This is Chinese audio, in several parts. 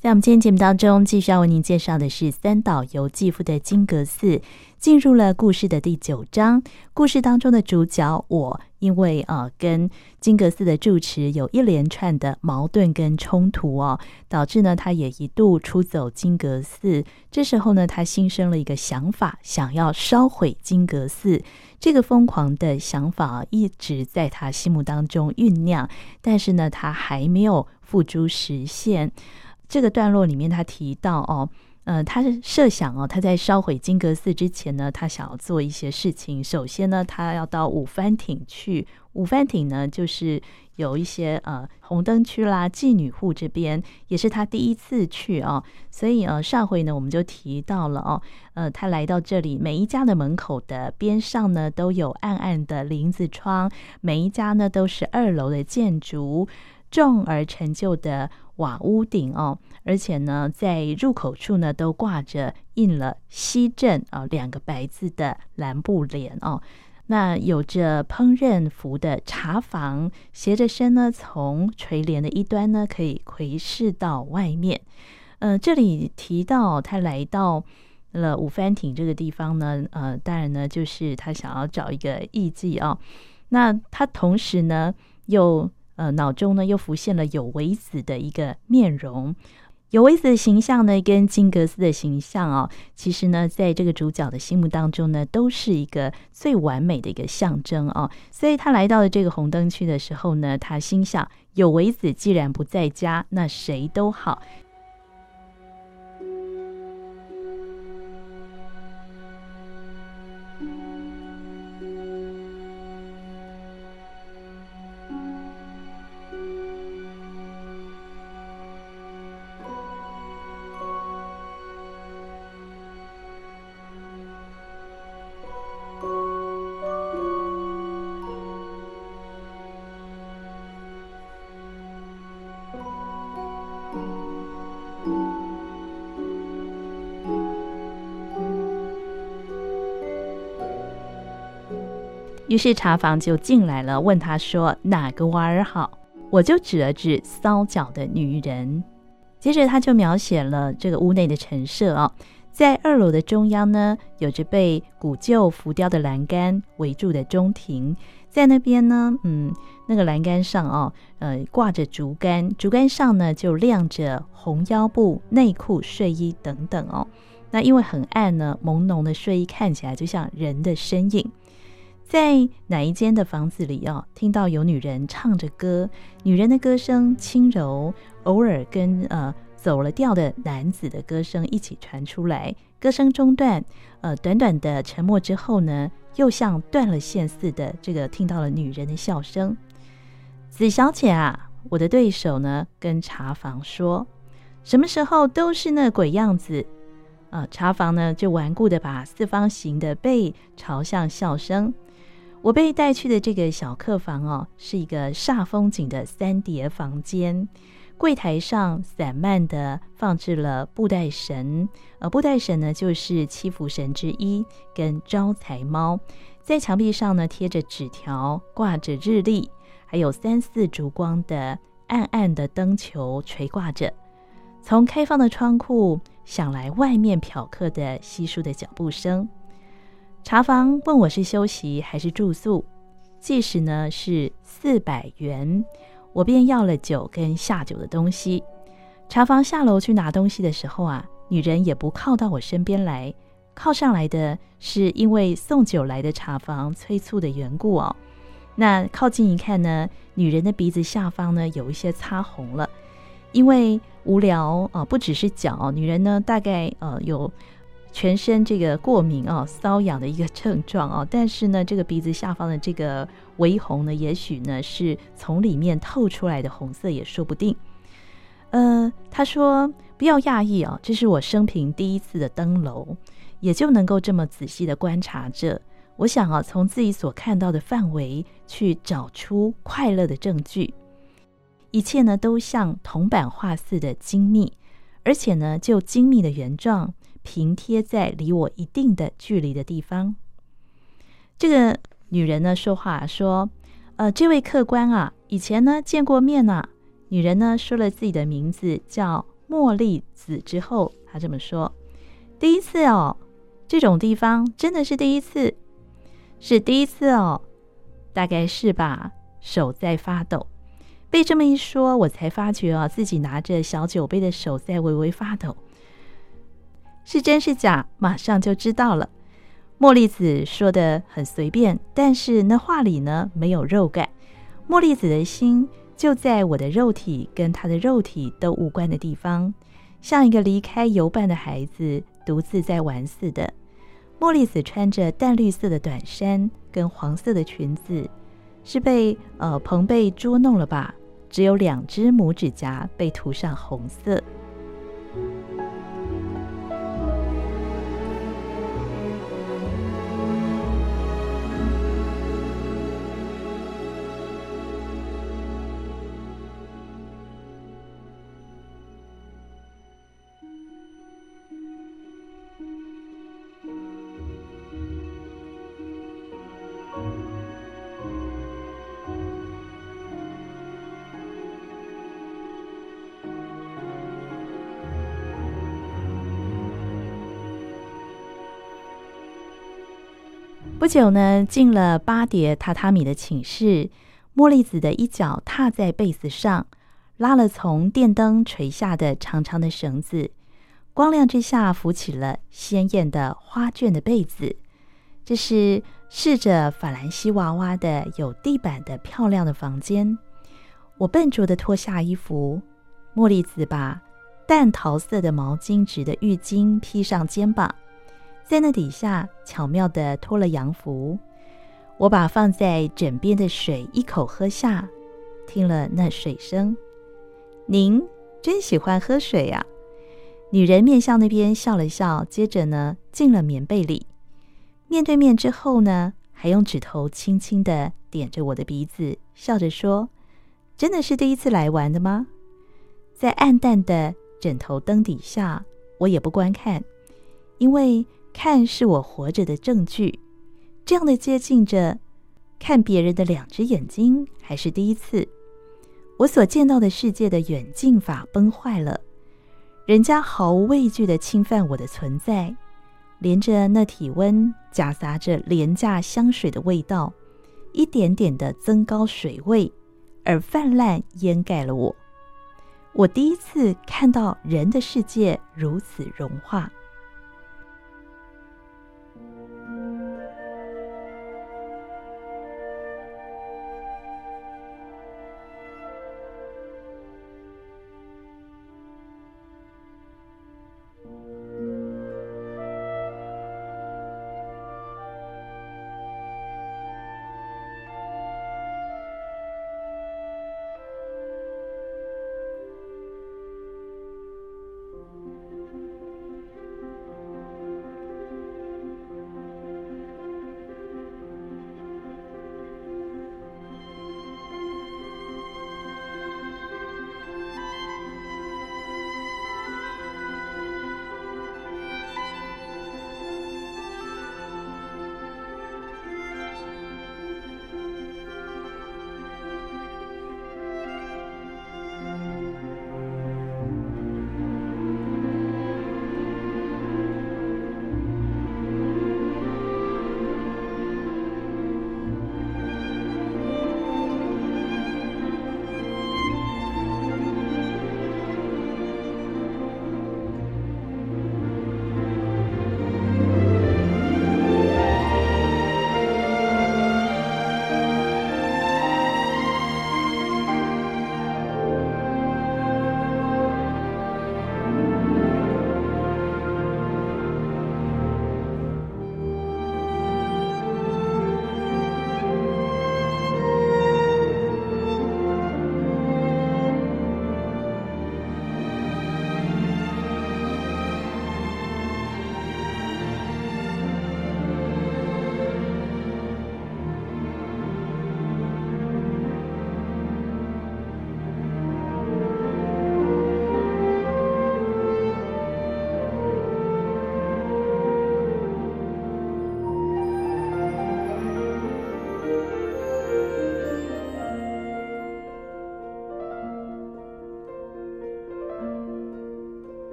在我们今天节目当中，继续要为您介绍的是三岛由纪夫的金阁寺。进入了故事的第九章，故事当中的主角我，因为啊跟金阁寺的住持有一连串的矛盾跟冲突哦，导致呢他也一度出走金阁寺。这时候呢，他心生了一个想法，想要烧毁金阁寺。这个疯狂的想法一直在他心目当中酝酿，但是呢，他还没有付诸实现。这个段落里面，他提到哦，呃，他是设想哦，他在烧毁金阁寺之前呢，他想要做一些事情。首先呢，他要到五幡町去。五幡町呢，就是有一些呃红灯区啦、妓女户这边，也是他第一次去哦。所以呃，上回呢，我们就提到了哦，呃，他来到这里，每一家的门口的边上呢，都有暗暗的林子窗，每一家呢都是二楼的建筑。重而陈旧的瓦屋顶哦，而且呢，在入口处呢都挂着印了“西镇”啊两个白字的蓝布帘哦。那有着烹饪服的茶房，斜着身呢，从垂帘的一端呢可以窥视到外面。呃，这里提到他来到了五幡町这个地方呢，呃，当然呢就是他想要找一个艺妓啊。那他同时呢又。呃，脑中呢又浮现了有为子的一个面容，有为子的形象呢，跟金格斯的形象哦，其实呢，在这个主角的心目当中呢，都是一个最完美的一个象征哦。所以他来到了这个红灯区的时候呢，他心想，有为子既然不在家，那谁都好。于是茶房就进来了，问他说：“哪个娃儿好？”我就指了指搔脚的女人。接着他就描写了这个屋内的陈设哦，在二楼的中央呢，有着被古旧浮雕的栏杆围住的中庭，在那边呢，嗯，那个栏杆上哦，呃，挂着竹竿，竹竿上呢就晾着红腰布、内裤、睡衣等等哦。那因为很暗呢，朦胧的睡衣看起来就像人的身影。在哪一间的房子里哦，听到有女人唱着歌，女人的歌声轻柔，偶尔跟呃走了调的男子的歌声一起传出来。歌声中断，呃，短短的沉默之后呢，又像断了线似的，这个听到了女人的笑声。紫小姐啊，我的对手呢，跟茶房说，什么时候都是那鬼样子。啊、呃，茶房呢就顽固的把四方形的背朝向笑声。我被带去的这个小客房哦，是一个煞风景的三叠房间。柜台上散漫地放置了布袋神，呃，布袋神呢就是七福神之一，跟招财猫。在墙壁上呢贴着纸条，挂着日历，还有三四烛光的暗暗的灯球垂挂着。从开放的窗户响来外面嫖客的稀疏的脚步声。茶房问我是休息还是住宿，计时呢是四百元，我便要了酒跟下酒的东西。茶房下楼去拿东西的时候啊，女人也不靠到我身边来，靠上来的是因为送酒来的茶房催促的缘故哦。那靠近一看呢，女人的鼻子下方呢有一些擦红了，因为无聊啊，不只是脚，女人呢大概呃有。全身这个过敏哦，瘙痒的一个症状哦，但是呢，这个鼻子下方的这个微红呢，也许呢是从里面透出来的红色也说不定。呃，他说不要讶异哦，这是我生平第一次的登楼，也就能够这么仔细的观察着。我想啊，从自己所看到的范围去找出快乐的证据，一切呢都像铜版画似的精密，而且呢，就精密的原状。平贴在离我一定的距离的地方。这个女人呢说话说：“呃，这位客官啊，以前呢见过面呢、啊。”女人呢说了自己的名字叫茉莉子之后，她这么说：“第一次哦，这种地方真的是第一次，是第一次哦，大概是吧。”手在发抖。被这么一说，我才发觉啊，自己拿着小酒杯的手在微微发抖。是真是假，马上就知道了。茉莉子说的很随便，但是那话里呢，没有肉感。茉莉子的心就在我的肉体跟她的肉体都无关的地方，像一个离开游伴的孩子，独自在玩似的。茉莉子穿着淡绿色的短衫跟黄色的裙子，是被呃朋辈捉弄了吧？只有两只拇指甲被涂上红色。久呢，进了八叠榻榻米的寝室，茉莉子的一脚踏在被子上，拉了从电灯垂下的长长的绳子，光亮之下浮起了鲜艳的花卷的被子。这是试着法兰西娃娃的有地板的漂亮的房间。我笨拙地脱下衣服，茉莉子把淡桃色的毛巾织的浴巾披上肩膀。在那底下巧妙地脱了洋服，我把放在枕边的水一口喝下，听了那水声。您真喜欢喝水呀？女人面向那边笑了笑，接着呢进了棉被里。面对面之后呢，还用指头轻轻地点着我的鼻子，笑着说：“真的是第一次来玩的吗？”在暗淡的枕头灯底下，我也不观看，因为。看是我活着的证据，这样的接近着看别人的两只眼睛，还是第一次。我所见到的世界的远近法崩坏了，人家毫无畏惧地侵犯我的存在，连着那体温夹杂着廉价香水的味道，一点点地增高水位，而泛滥淹盖了我。我第一次看到人的世界如此融化。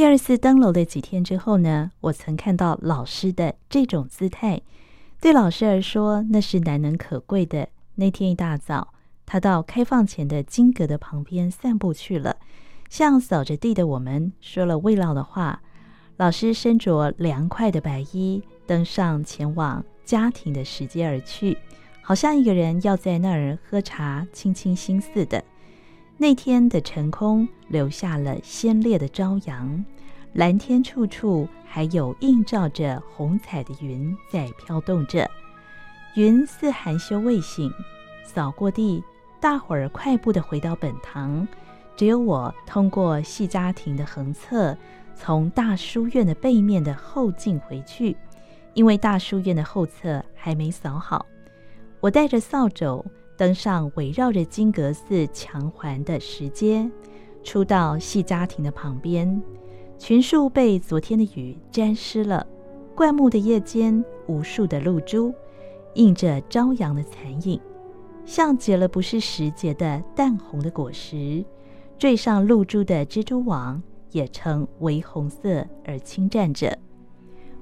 第二次登楼的几天之后呢，我曾看到老师的这种姿态，对老师而说那是难能可贵的。那天一大早，他到开放前的金阁的旁边散步去了，向扫着地的我们说了慰劳的话。老师身着凉快的白衣，登上前往家庭的石阶而去，好像一个人要在那儿喝茶、倾倾心似的。那天的晨空留下了鲜烈的朝阳，蓝天处处还有映照着红彩的云在飘动着。云似含羞未醒，扫过地，大伙儿快步地回到本堂，只有我通过戏家亭的横侧，从大书院的背面的后径回去，因为大书院的后侧还没扫好。我带着扫帚登上围绕着金阁寺墙环的石阶，出到戏家亭的旁边，群树被昨天的雨沾湿了，灌木的叶间无数的露珠。映着朝阳的残影，像结了不是时节的淡红的果实，坠上露珠的蜘蛛网也呈微红色而轻颤着。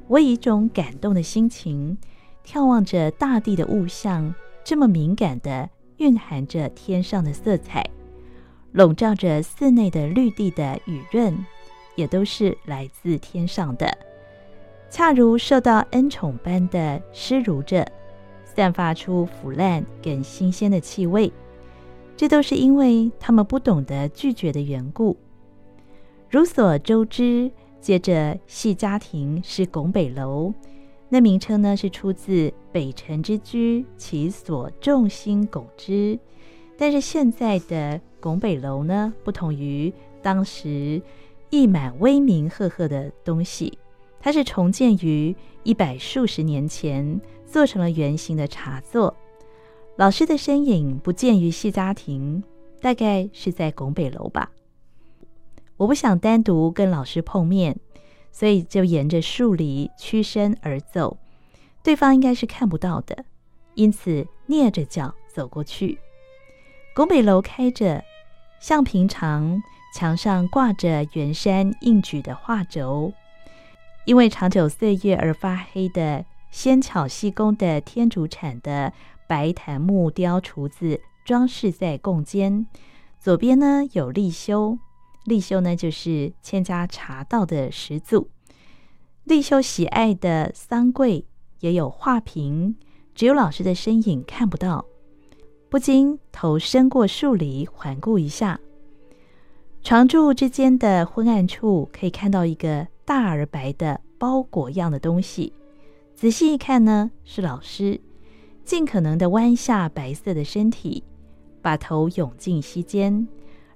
我以一种感动的心情，眺望着大地的物象，这么敏感的蕴含着天上的色彩，笼罩着寺内的绿地的雨润，也都是来自天上的，恰如受到恩宠般的施如着。散发出腐烂跟新鲜的气味，这都是因为他们不懂得拒绝的缘故。如所周知，接着戏家庭是拱北楼，那名称呢是出自北辰之居，其所众星拱之。但是现在的拱北楼呢，不同于当时溢满威名赫赫的东西，它是重建于一百数十年前。做成了圆形的茶座，老师的身影不见于戏家亭，大概是在拱北楼吧。我不想单独跟老师碰面，所以就沿着树篱屈身而走，对方应该是看不到的，因此蹑着脚走过去。拱北楼开着，像平常墙上挂着圆山应举的画轴，因为长久岁月而发黑的。纤巧细工的天竺产的白檀木雕厨子装饰在供间，左边呢有立修，立修呢就是千家茶道的始祖。立修喜爱的桑桂也有画屏，只有老师的身影看不到，不禁头伸过树篱环顾一下。床柱之间的昏暗处可以看到一个大而白的包裹样的东西。仔细一看呢，是老师，尽可能的弯下白色的身体，把头涌进膝间，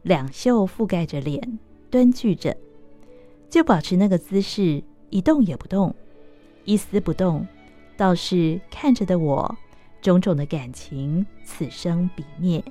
两袖覆盖着脸，蹲踞着，就保持那个姿势，一动也不动，一丝不动，倒是看着的我，种种的感情此生彼灭。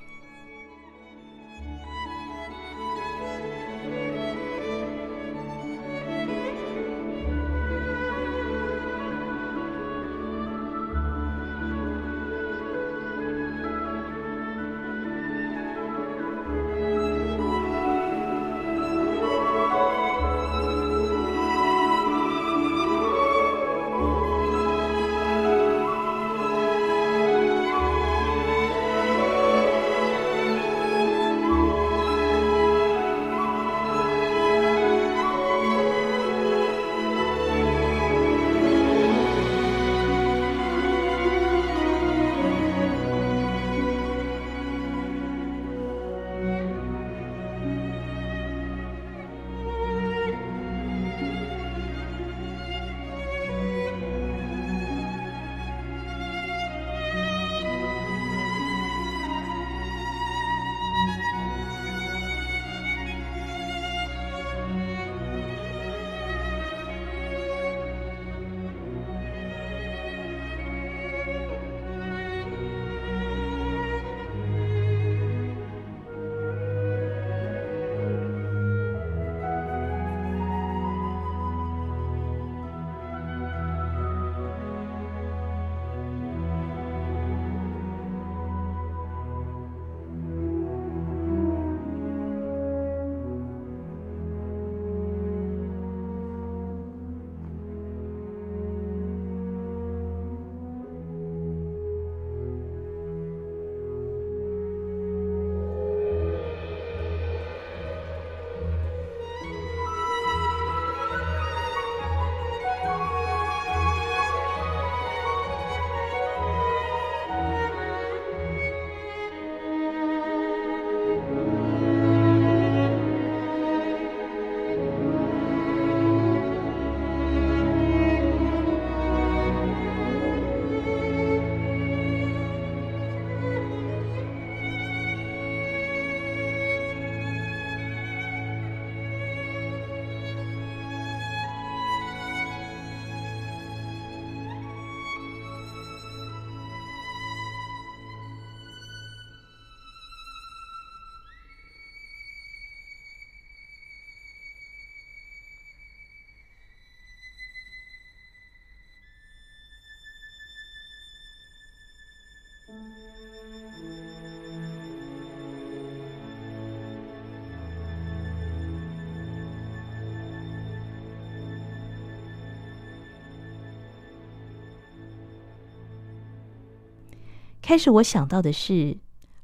开始我想到的是，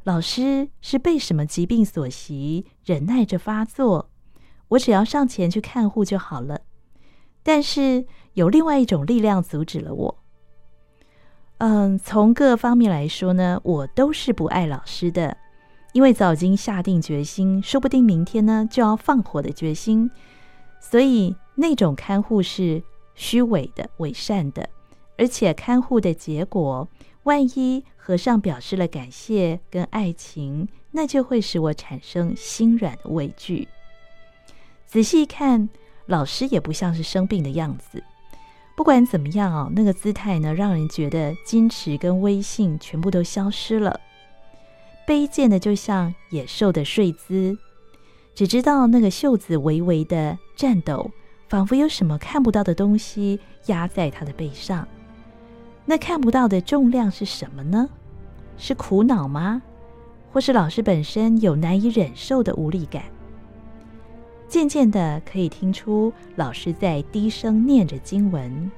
老师是被什么疾病所袭，忍耐着发作，我只要上前去看护就好了。但是有另外一种力量阻止了我。嗯，从各方面来说呢，我都是不爱老师的，因为早已经下定决心，说不定明天呢就要放火的决心，所以那种看护是虚伪的、伪善的，而且看护的结果，万一和尚表示了感谢跟爱情，那就会使我产生心软的畏惧。仔细一看，老师也不像是生病的样子。不管怎么样哦，那个姿态呢，让人觉得矜持跟威信全部都消失了，卑贱的就像野兽的睡姿，只知道那个袖子微微的颤抖，仿佛有什么看不到的东西压在他的背上。那看不到的重量是什么呢？是苦恼吗？或是老师本身有难以忍受的无力感？渐渐的可以听出老师在低声念着经文，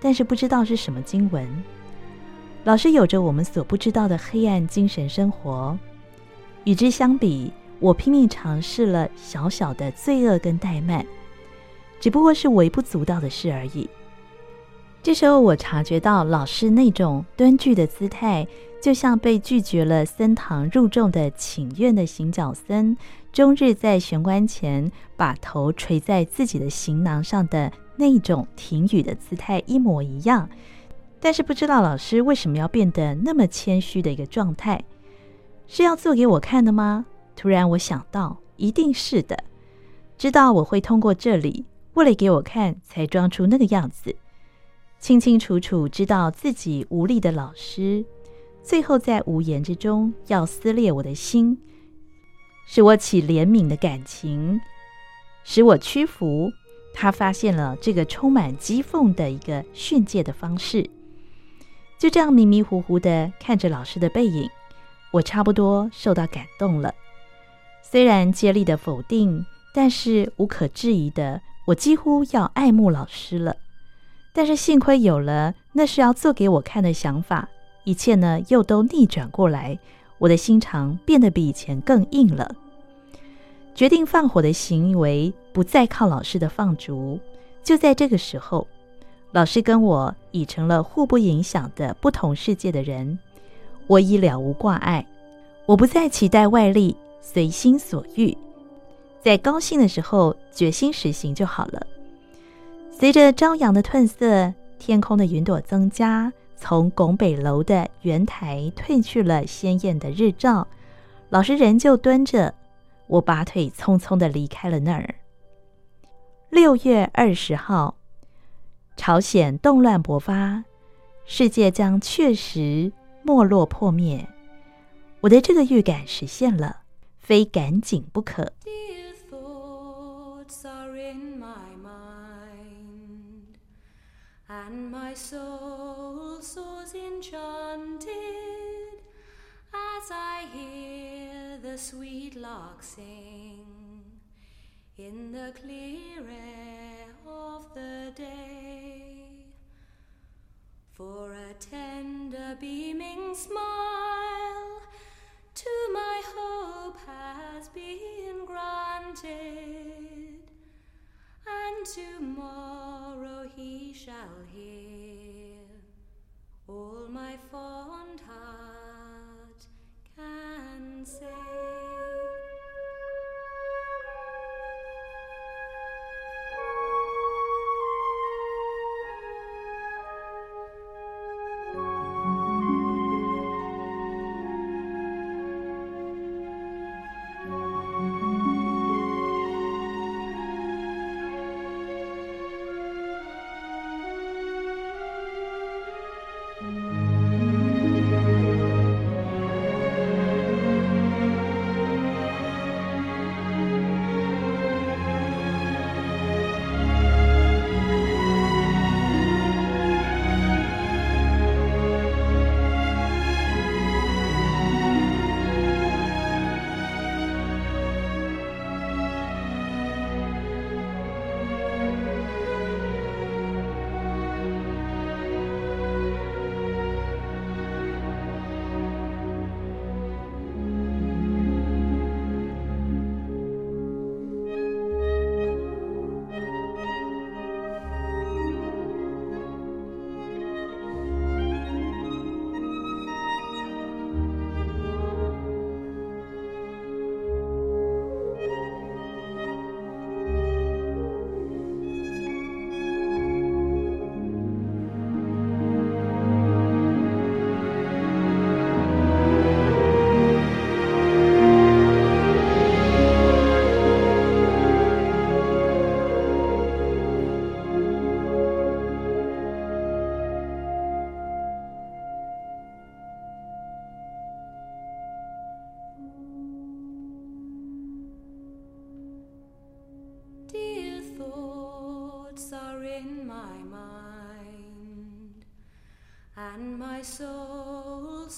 但是不知道是什么经文。老师有着我们所不知道的黑暗精神生活。与之相比，我拼命尝试了小小的罪恶跟怠慢，只不过是微不足道的事而已。这时候，我察觉到老师那种端具的姿态，就像被拒绝了僧堂入众的请愿的行脚僧。终日在玄关前把头垂在自己的行囊上的那种停语的姿态一模一样，但是不知道老师为什么要变得那么谦虚的一个状态，是要做给我看的吗？突然我想到，一定是的，知道我会通过这里，为了给我看才装出那个样子，清清楚楚知道自己无力的老师，最后在无言之中要撕裂我的心。使我起怜悯的感情，使我屈服。他发现了这个充满讥讽的一个训诫的方式，就这样迷迷糊糊的看着老师的背影，我差不多受到感动了。虽然竭力的否定，但是无可置疑的，我几乎要爱慕老师了。但是幸亏有了那是要做给我看的想法，一切呢又都逆转过来。我的心肠变得比以前更硬了，决定放火的行为不再靠老师的放逐。就在这个时候，老师跟我已成了互不影响的不同世界的人。我已了无挂碍，我不再期待外力，随心所欲，在高兴的时候决心实行就好了。随着朝阳的褪色，天空的云朵增加。从拱北楼的圆台褪去了鲜艳的日照，老师仍旧蹲着。我拔腿匆匆地离开了那儿。六月二十号，朝鲜动乱勃发，世界将确实没落破灭。我的这个预感实现了，非赶紧不可。And my soul soars enchanted as I hear the sweet lark sing in the clear air of the day. For a tender beaming smile to my hope has been granted and tomorrow he shall hear all my fond heart can say.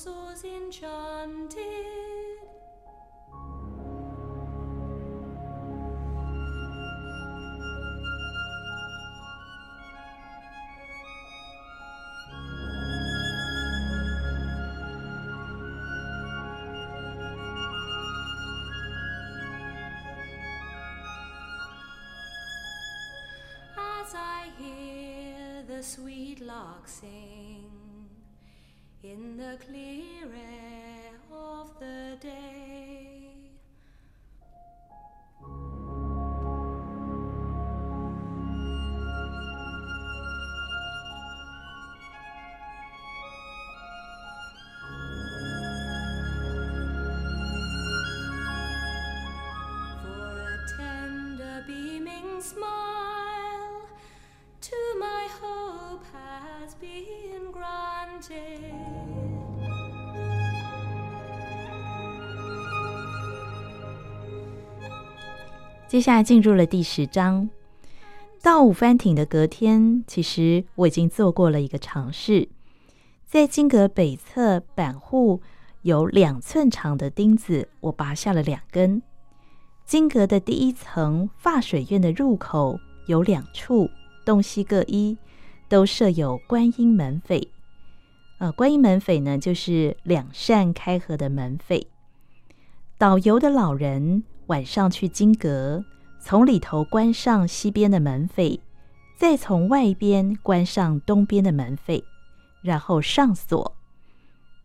Soul soars enchanted. As I hear the sweet lark sing in the clear air of the day. 接下来进入了第十章。到五番町的隔天，其实我已经做过了一个尝试，在金阁北侧板户有两寸长的钉子，我拔下了两根。金阁的第一层发水院的入口有两处，东西各一，都设有观音门扉。呃，观音门扉呢，就是两扇开合的门扉。导游的老人晚上去金阁，从里头关上西边的门扉，再从外边关上东边的门扉，然后上锁。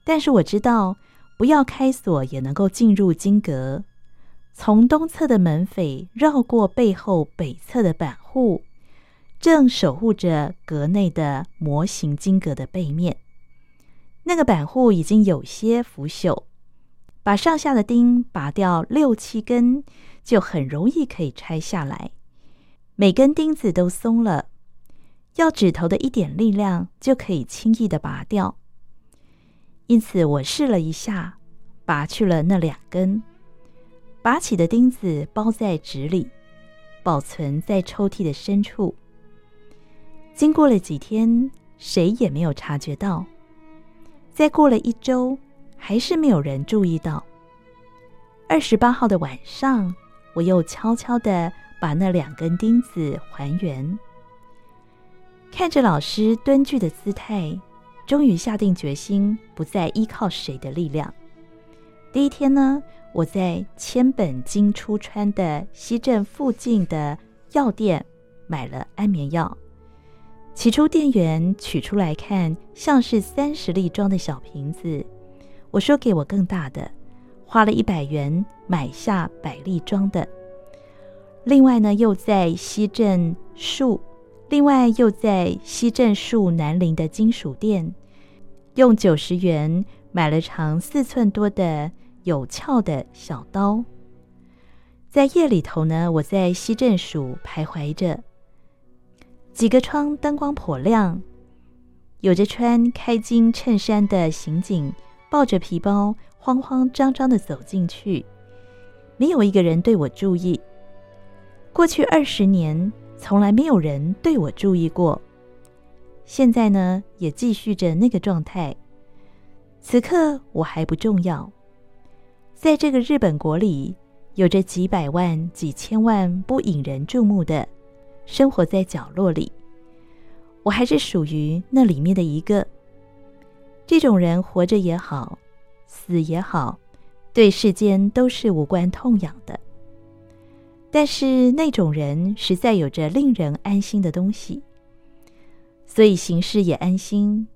但是我知道，不要开锁也能够进入金阁。从东侧的门扉绕过背后北侧的板户，正守护着阁内的模型金阁的背面。那个板户已经有些腐朽，把上下的钉拔掉六七根，就很容易可以拆下来。每根钉子都松了，要指头的一点力量就可以轻易的拔掉。因此，我试了一下，拔去了那两根。拔起的钉子包在纸里，保存在抽屉的深处。经过了几天，谁也没有察觉到。再过了一周，还是没有人注意到。二十八号的晚上，我又悄悄地把那两根钉子还原。看着老师蹲踞的姿态，终于下定决心，不再依靠谁的力量。第一天呢，我在千本金出川的西镇附近的药店买了安眠药。起初，店员取出来看，像是三十粒装的小瓶子。我说：“给我更大的。”花了一百元买下百粒装的。另外呢，又在西镇树，另外又在西镇树南邻的金属店，用九十元买了长四寸多的有鞘的小刀。在夜里头呢，我在西镇树徘徊着。几个窗灯光颇亮，有着穿开襟衬衫的刑警抱着皮包，慌慌张张的走进去。没有一个人对我注意。过去二十年，从来没有人对我注意过。现在呢，也继续着那个状态。此刻我还不重要，在这个日本国里，有着几百万、几千万不引人注目的。生活在角落里，我还是属于那里面的一个。这种人活着也好，死也好，对世间都是无关痛痒的。但是那种人实在有着令人安心的东西，所以行事也安心，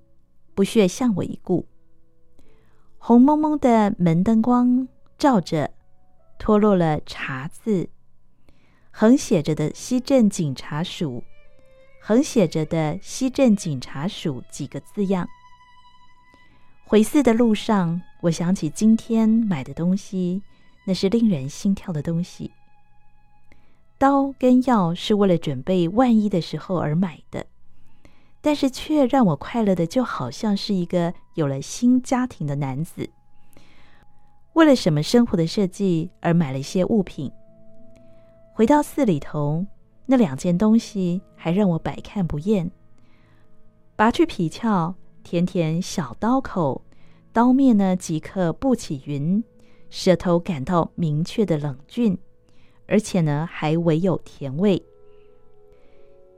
不屑向我一顾。红蒙蒙的门灯光照着，脱落了“茶”字。横写着的西镇警察署，横写着的西镇警察署几个字样。回寺的路上，我想起今天买的东西，那是令人心跳的东西。刀跟药是为了准备万一的时候而买的，但是却让我快乐的，就好像是一个有了新家庭的男子。为了什么生活的设计而买了一些物品。回到寺里头，那两件东西还让我百看不厌。拔去皮鞘，甜甜小刀口，刀面呢即刻布起云，舌头感到明确的冷峻，而且呢还唯有甜味。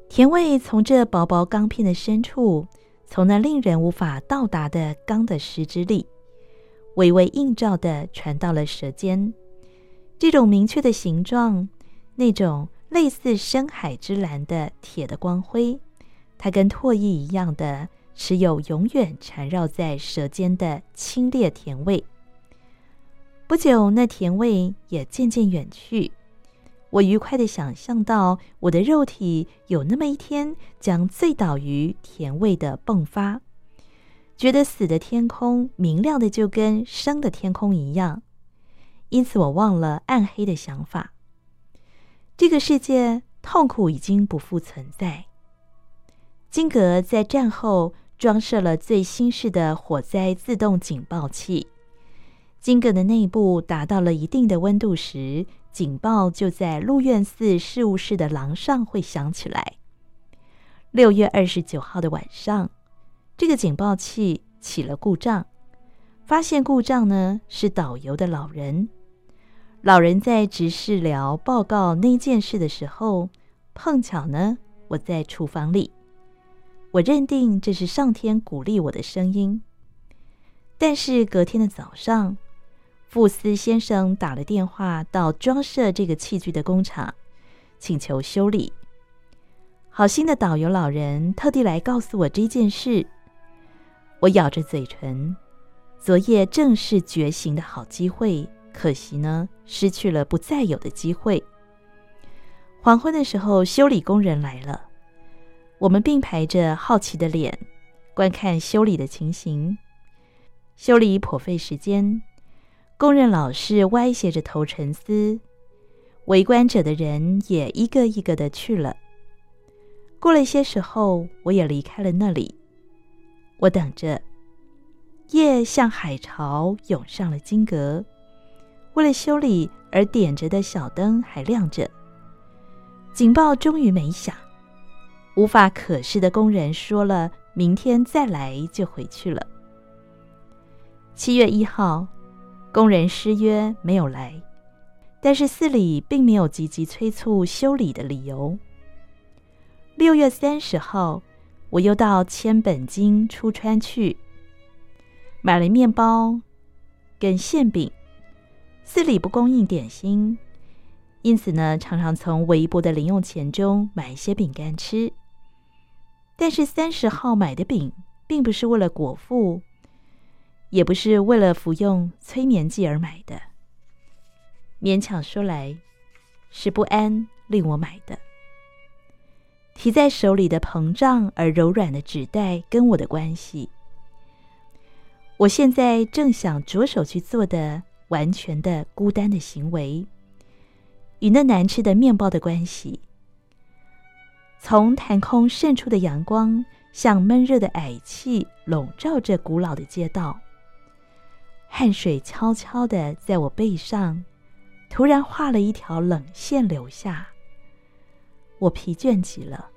甜味从这薄薄钢片的深处，从那令人无法到达的钢的实质里，微微映照的传到了舌尖。这种明确的形状，那种类似深海之蓝的铁的光辉，它跟唾液一样的持有永远缠绕在舌尖的清冽甜味。不久，那甜味也渐渐远去。我愉快地想象到，我的肉体有那么一天将醉倒于甜味的迸发，觉得死的天空明亮的就跟生的天空一样。因此，我忘了暗黑的想法。这个世界痛苦已经不复存在。金阁在战后装设了最新式的火灾自动警报器。金阁的内部达到了一定的温度时，警报就在鹿苑寺事务室的廊上会响起来。六月二十九号的晚上，这个警报器起了故障。发现故障呢，是导游的老人。老人在执事寮报告那件事的时候，碰巧呢，我在厨房里。我认定这是上天鼓励我的声音。但是隔天的早上，富斯先生打了电话到装设这个器具的工厂，请求修理。好心的导游老人特地来告诉我这件事。我咬着嘴唇，昨夜正是觉醒的好机会，可惜呢，失去了不再有的机会。黄昏的时候，修理工人来了，我们并排着好奇的脸观看修理的情形。修理颇费时间。工人老是歪斜着头沉思，围观者的人也一个一个的去了。过了些时候，我也离开了那里。我等着，夜像海潮涌上了金阁。为了修理而点着的小灯还亮着。警报终于没响，无法可视的工人说了：“明天再来就回去了。”七月一号。工人失约没有来，但是寺里并没有积极催促修理的理由。六月三十号，我又到千本津出川去，买了面包跟馅饼。寺里不供应点心，因此呢，常常从微薄的零用钱中买一些饼干吃。但是三十号买的饼，并不是为了果腹。也不是为了服用催眠剂而买的，勉强说来，是不安令我买的。提在手里的膨胀而柔软的纸袋跟我的关系，我现在正想着手去做的完全的孤单的行为，与那难吃的面包的关系。从坛空渗出的阳光，像闷热的矮气，笼罩着古老的街道。汗水悄悄地在我背上，突然画了一条冷线留下。我疲倦极了。